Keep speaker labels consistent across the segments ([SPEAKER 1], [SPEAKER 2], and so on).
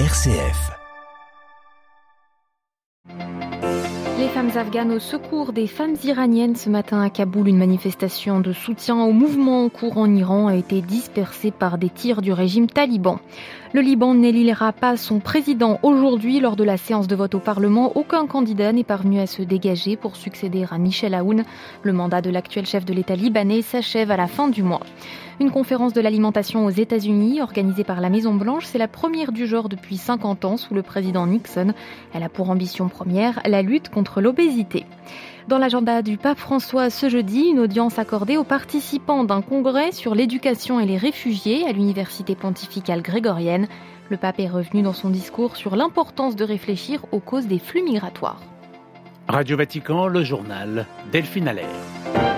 [SPEAKER 1] RCF.
[SPEAKER 2] Les femmes afghanes au secours des femmes iraniennes ce matin à Kaboul. Une manifestation de soutien au mouvement en cours en Iran a été dispersée par des tirs du régime taliban. Le Liban n'élira pas son président aujourd'hui lors de la séance de vote au Parlement. Aucun candidat n'est parvenu à se dégager pour succéder à Michel Aoun. Le mandat de l'actuel chef de l'État libanais s'achève à la fin du mois. Une conférence de l'alimentation aux États-Unis organisée par la Maison Blanche, c'est la première du genre depuis 50 ans sous le président Nixon. Elle a pour ambition première la lutte contre l'obésité. Dans l'agenda du pape François ce jeudi, une audience accordée aux participants d'un congrès sur l'éducation et les réfugiés à l'université pontificale grégorienne. Le pape est revenu dans son discours sur l'importance de réfléchir aux causes des flux migratoires.
[SPEAKER 3] Radio Vatican, le journal Delphine Allaire.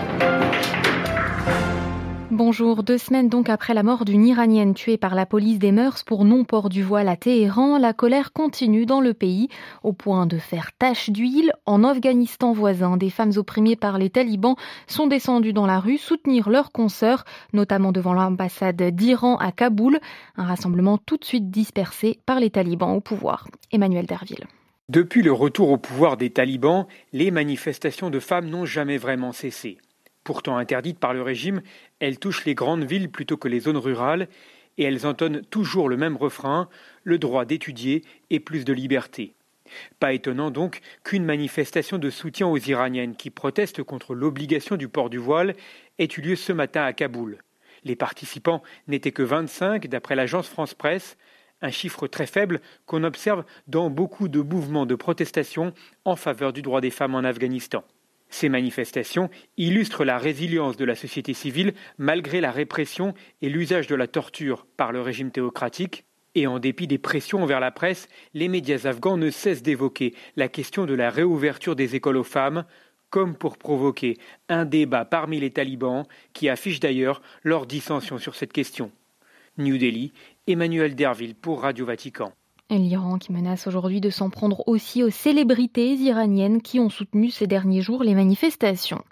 [SPEAKER 2] Bonjour, deux semaines donc après la mort d'une Iranienne tuée par la police des mœurs pour non-port du voile à Téhéran, la colère continue dans le pays, au point de faire tache d'huile. En Afghanistan voisin, des femmes opprimées par les talibans sont descendues dans la rue soutenir leurs consoeurs, notamment devant l'ambassade d'Iran à Kaboul, un rassemblement tout de suite dispersé par les talibans au pouvoir. Emmanuel Derville.
[SPEAKER 4] Depuis le retour au pouvoir des talibans, les manifestations de femmes n'ont jamais vraiment cessé. Pourtant interdites par le régime, elles touchent les grandes villes plutôt que les zones rurales et elles entonnent toujours le même refrain, le droit d'étudier et plus de liberté. Pas étonnant donc qu'une manifestation de soutien aux Iraniennes qui protestent contre l'obligation du port du voile ait eu lieu ce matin à Kaboul. Les participants n'étaient que 25 d'après l'agence France Presse, un chiffre très faible qu'on observe dans beaucoup de mouvements de protestation en faveur du droit des femmes en Afghanistan. Ces manifestations illustrent la résilience de la société civile malgré la répression et l'usage de la torture par le régime théocratique. Et en dépit des pressions envers la presse, les médias afghans ne cessent d'évoquer la question de la réouverture des écoles aux femmes, comme pour provoquer un débat parmi les talibans qui affichent d'ailleurs leur dissension sur cette question. New Delhi, Emmanuel Derville pour Radio Vatican.
[SPEAKER 2] L'Iran qui menace aujourd'hui de s'en prendre aussi aux célébrités iraniennes qui ont soutenu ces derniers jours les manifestations.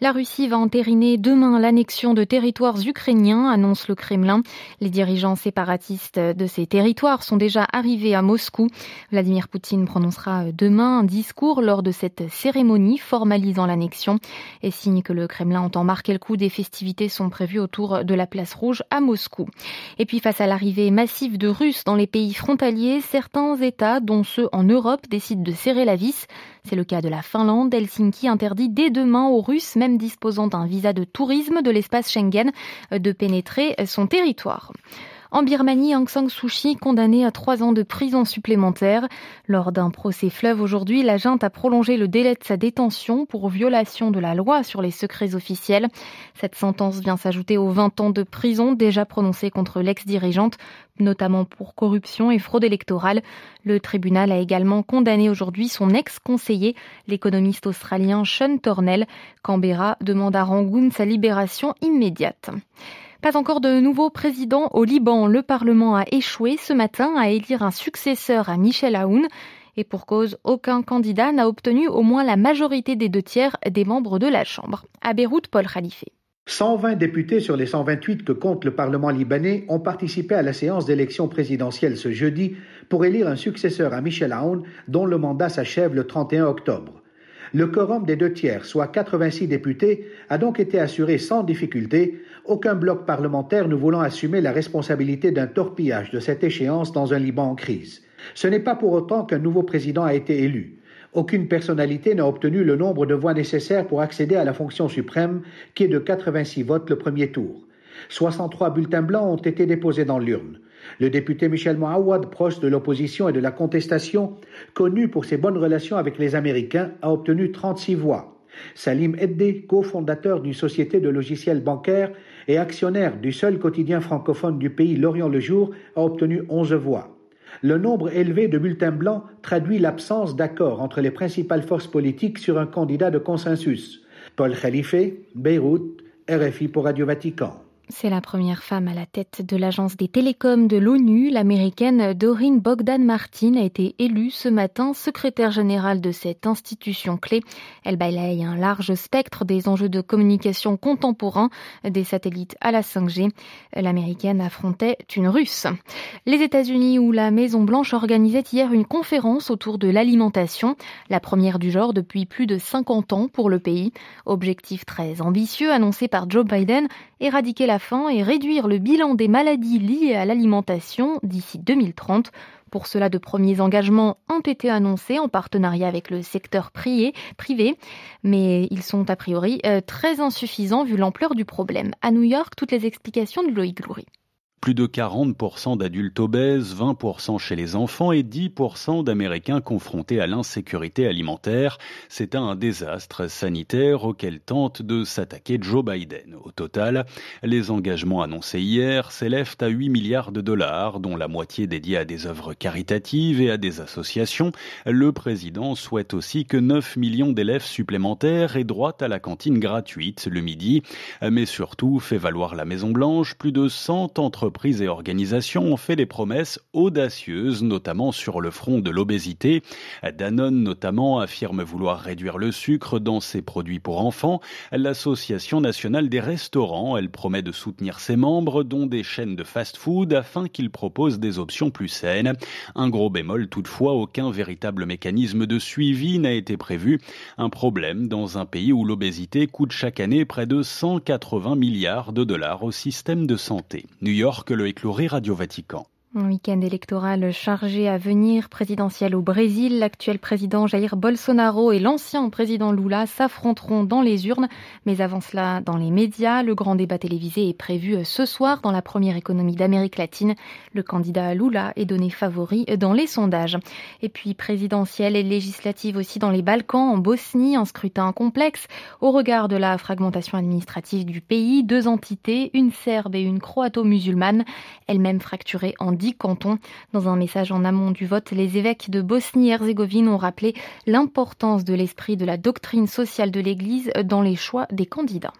[SPEAKER 2] La Russie va entériner demain l'annexion de territoires ukrainiens, annonce le Kremlin. Les dirigeants séparatistes de ces territoires sont déjà arrivés à Moscou. Vladimir Poutine prononcera demain un discours lors de cette cérémonie formalisant l'annexion et signe que le Kremlin entend marquer le coup des festivités sont prévues autour de la place rouge à Moscou. Et puis face à l'arrivée massive de Russes dans les pays frontaliers, certains États, dont ceux en Europe, décident de serrer la vis. C'est le cas de la Finlande. Helsinki interdit dès demain aux Russes, même disposant d'un visa de tourisme de l'espace Schengen, de pénétrer son territoire. En Birmanie, Aung San Suu Kyi condamné à trois ans de prison supplémentaire. Lors d'un procès fleuve aujourd'hui, la junte a prolongé le délai de sa détention pour violation de la loi sur les secrets officiels. Cette sentence vient s'ajouter aux 20 ans de prison déjà prononcés contre l'ex-dirigeante, notamment pour corruption et fraude électorale. Le tribunal a également condamné aujourd'hui son ex-conseiller, l'économiste australien Sean Tornell. Canberra demande à Rangoon sa libération immédiate. Pas encore de nouveau président au Liban. Le Parlement a échoué ce matin à élire un successeur à Michel Aoun. Et pour cause, aucun candidat n'a obtenu au moins la majorité des deux tiers des membres de la Chambre. À Beyrouth, Paul Khalife.
[SPEAKER 5] 120 députés sur les 128 que compte le Parlement libanais ont participé à la séance d'élection présidentielle ce jeudi pour élire un successeur à Michel Aoun dont le mandat s'achève le 31 octobre. Le quorum des deux tiers, soit 86 députés, a donc été assuré sans difficulté, aucun bloc parlementaire ne voulant assumer la responsabilité d'un torpillage de cette échéance dans un Liban en crise. Ce n'est pas pour autant qu'un nouveau président a été élu. Aucune personnalité n'a obtenu le nombre de voix nécessaires pour accéder à la fonction suprême, qui est de 86 votes le premier tour. 63 bulletins blancs ont été déposés dans l'urne. Le député Michel Moawad, proche de l'opposition et de la contestation, connu pour ses bonnes relations avec les Américains, a obtenu 36 voix. Salim Eddé, cofondateur d'une société de logiciels bancaires et actionnaire du seul quotidien francophone du pays, L'Orient le Jour, a obtenu 11 voix. Le nombre élevé de bulletins blancs traduit l'absence d'accord entre les principales forces politiques sur un candidat de consensus. Paul Khalife, Beyrouth, RFI pour Radio Vatican.
[SPEAKER 2] C'est la première femme à la tête de l'agence des télécoms de l'ONU. L'américaine Doreen Bogdan Martin a été élue ce matin secrétaire générale de cette institution clé. Elle balaye un large spectre des enjeux de communication contemporains, des satellites à la 5G. L'américaine affrontait une russe. Les États-Unis où la Maison Blanche organisait hier une conférence autour de l'alimentation, la première du genre depuis plus de 50 ans pour le pays. Objectif très ambitieux annoncé par Joe Biden, éradiquer la et réduire le bilan des maladies liées à l'alimentation d'ici 2030. Pour cela, de premiers engagements ont été annoncés en partenariat avec le secteur privé, mais ils sont a priori euh, très insuffisants vu l'ampleur du problème. À New York, toutes les explications de Loïc Loury.
[SPEAKER 1] Plus de 40% d'adultes obèses, 20% chez les enfants et 10% d'Américains confrontés à l'insécurité alimentaire. C'est un désastre sanitaire auquel tente de s'attaquer Joe Biden. Au total, les engagements annoncés hier s'élèvent à 8 milliards de dollars, dont la moitié dédiée à des œuvres caritatives et à des associations. Le président souhaite aussi que 9 millions d'élèves supplémentaires aient droit à la cantine gratuite le midi, mais surtout fait valoir la Maison Blanche, plus de 100 entreprises entreprises et organisations ont fait des promesses audacieuses, notamment sur le front de l'obésité. Danone notamment affirme vouloir réduire le sucre dans ses produits pour enfants. L'Association nationale des restaurants, elle promet de soutenir ses membres, dont des chaînes de fast-food, afin qu'ils proposent des options plus saines. Un gros bémol toutefois, aucun véritable mécanisme de suivi n'a été prévu. Un problème dans un pays où l'obésité coûte chaque année près de 180 milliards de dollars au système de santé. New York que le écloré Radio Vatican.
[SPEAKER 2] Un week-end électoral chargé à venir, présidentiel au Brésil. L'actuel président Jair Bolsonaro et l'ancien président Lula s'affronteront dans les urnes. Mais avant cela, dans les médias, le grand débat télévisé est prévu ce soir dans la première économie d'Amérique latine. Le candidat Lula est donné favori dans les sondages. Et puis présidentiel et législative aussi dans les Balkans, en Bosnie, un scrutin complexe au regard de la fragmentation administrative du pays. Deux entités, une serbe et une croato-musulmane, elles-mêmes fracturées en Dans un message en amont du vote, les évêques de Bosnie-Herzégovine ont rappelé l'importance de l'esprit de la doctrine sociale de l'Église dans les choix des candidats.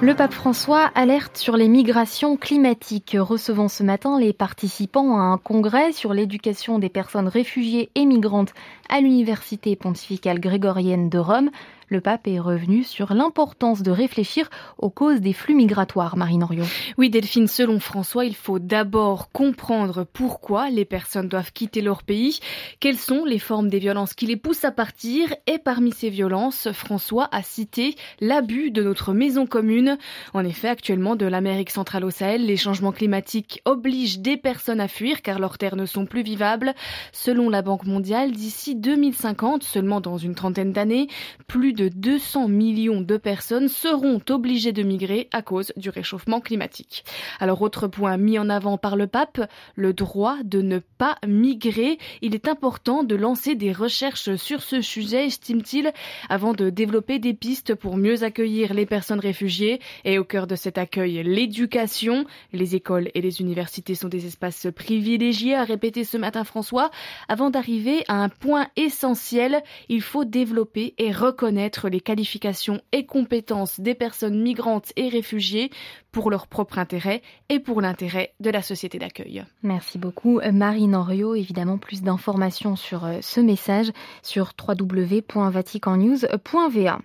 [SPEAKER 2] Le pape François alerte sur les migrations climatiques, recevant ce matin les participants à un congrès sur l'éducation des personnes réfugiées et migrantes à l'Université pontificale grégorienne de Rome. Le pape est revenu sur l'importance de réfléchir aux causes des flux migratoires, Marine Orion.
[SPEAKER 6] Oui, Delphine, selon François, il faut d'abord comprendre pourquoi les personnes doivent quitter leur pays, quelles sont les formes des violences qui les poussent à partir, et parmi ces violences, François a cité l'abus de notre maison commune. En effet, actuellement, de l'Amérique centrale au Sahel, les changements climatiques obligent des personnes à fuir car leurs terres ne sont plus vivables. Selon la Banque mondiale, d'ici 2050, seulement dans une trentaine d'années, plus de 200 millions de personnes seront obligées de migrer à cause du réchauffement climatique. Alors autre point mis en avant par le pape, le droit de ne pas migrer. Il est important de lancer des recherches sur ce sujet, estime-t-il, avant de développer des pistes pour mieux accueillir les personnes réfugiées. Et au cœur de cet accueil, l'éducation. Les écoles et les universités sont des espaces privilégiés, a répété ce matin François. Avant d'arriver à un point essentiel, il faut développer et reconnaître les qualifications et compétences des personnes migrantes et réfugiées pour leur propre intérêt et pour l'intérêt de la société d'accueil.
[SPEAKER 2] Merci beaucoup Marine Henriot. Évidemment, plus d'informations sur euh, ce message sur www.vaticannews.va.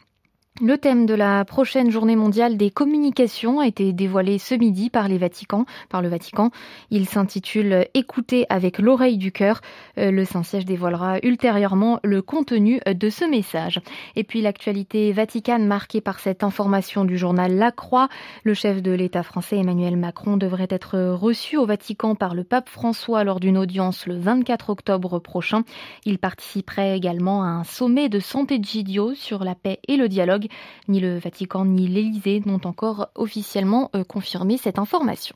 [SPEAKER 2] Le thème de la prochaine journée mondiale des communications a été dévoilé ce midi par les Vatican, par le Vatican. Il s'intitule Écouter avec l'oreille du cœur. Euh, le Saint-Siège dévoilera ultérieurement le contenu de ce message. Et puis l'actualité vaticane marquée par cette information du journal La Croix. Le chef de l'État français Emmanuel Macron devrait être reçu au Vatican par le pape François lors d'une audience le 24 octobre prochain. Il participerait également à un sommet de santé Gidio sur la paix et le dialogue ni le Vatican ni l'Élysée n'ont encore officiellement euh, confirmé cette information.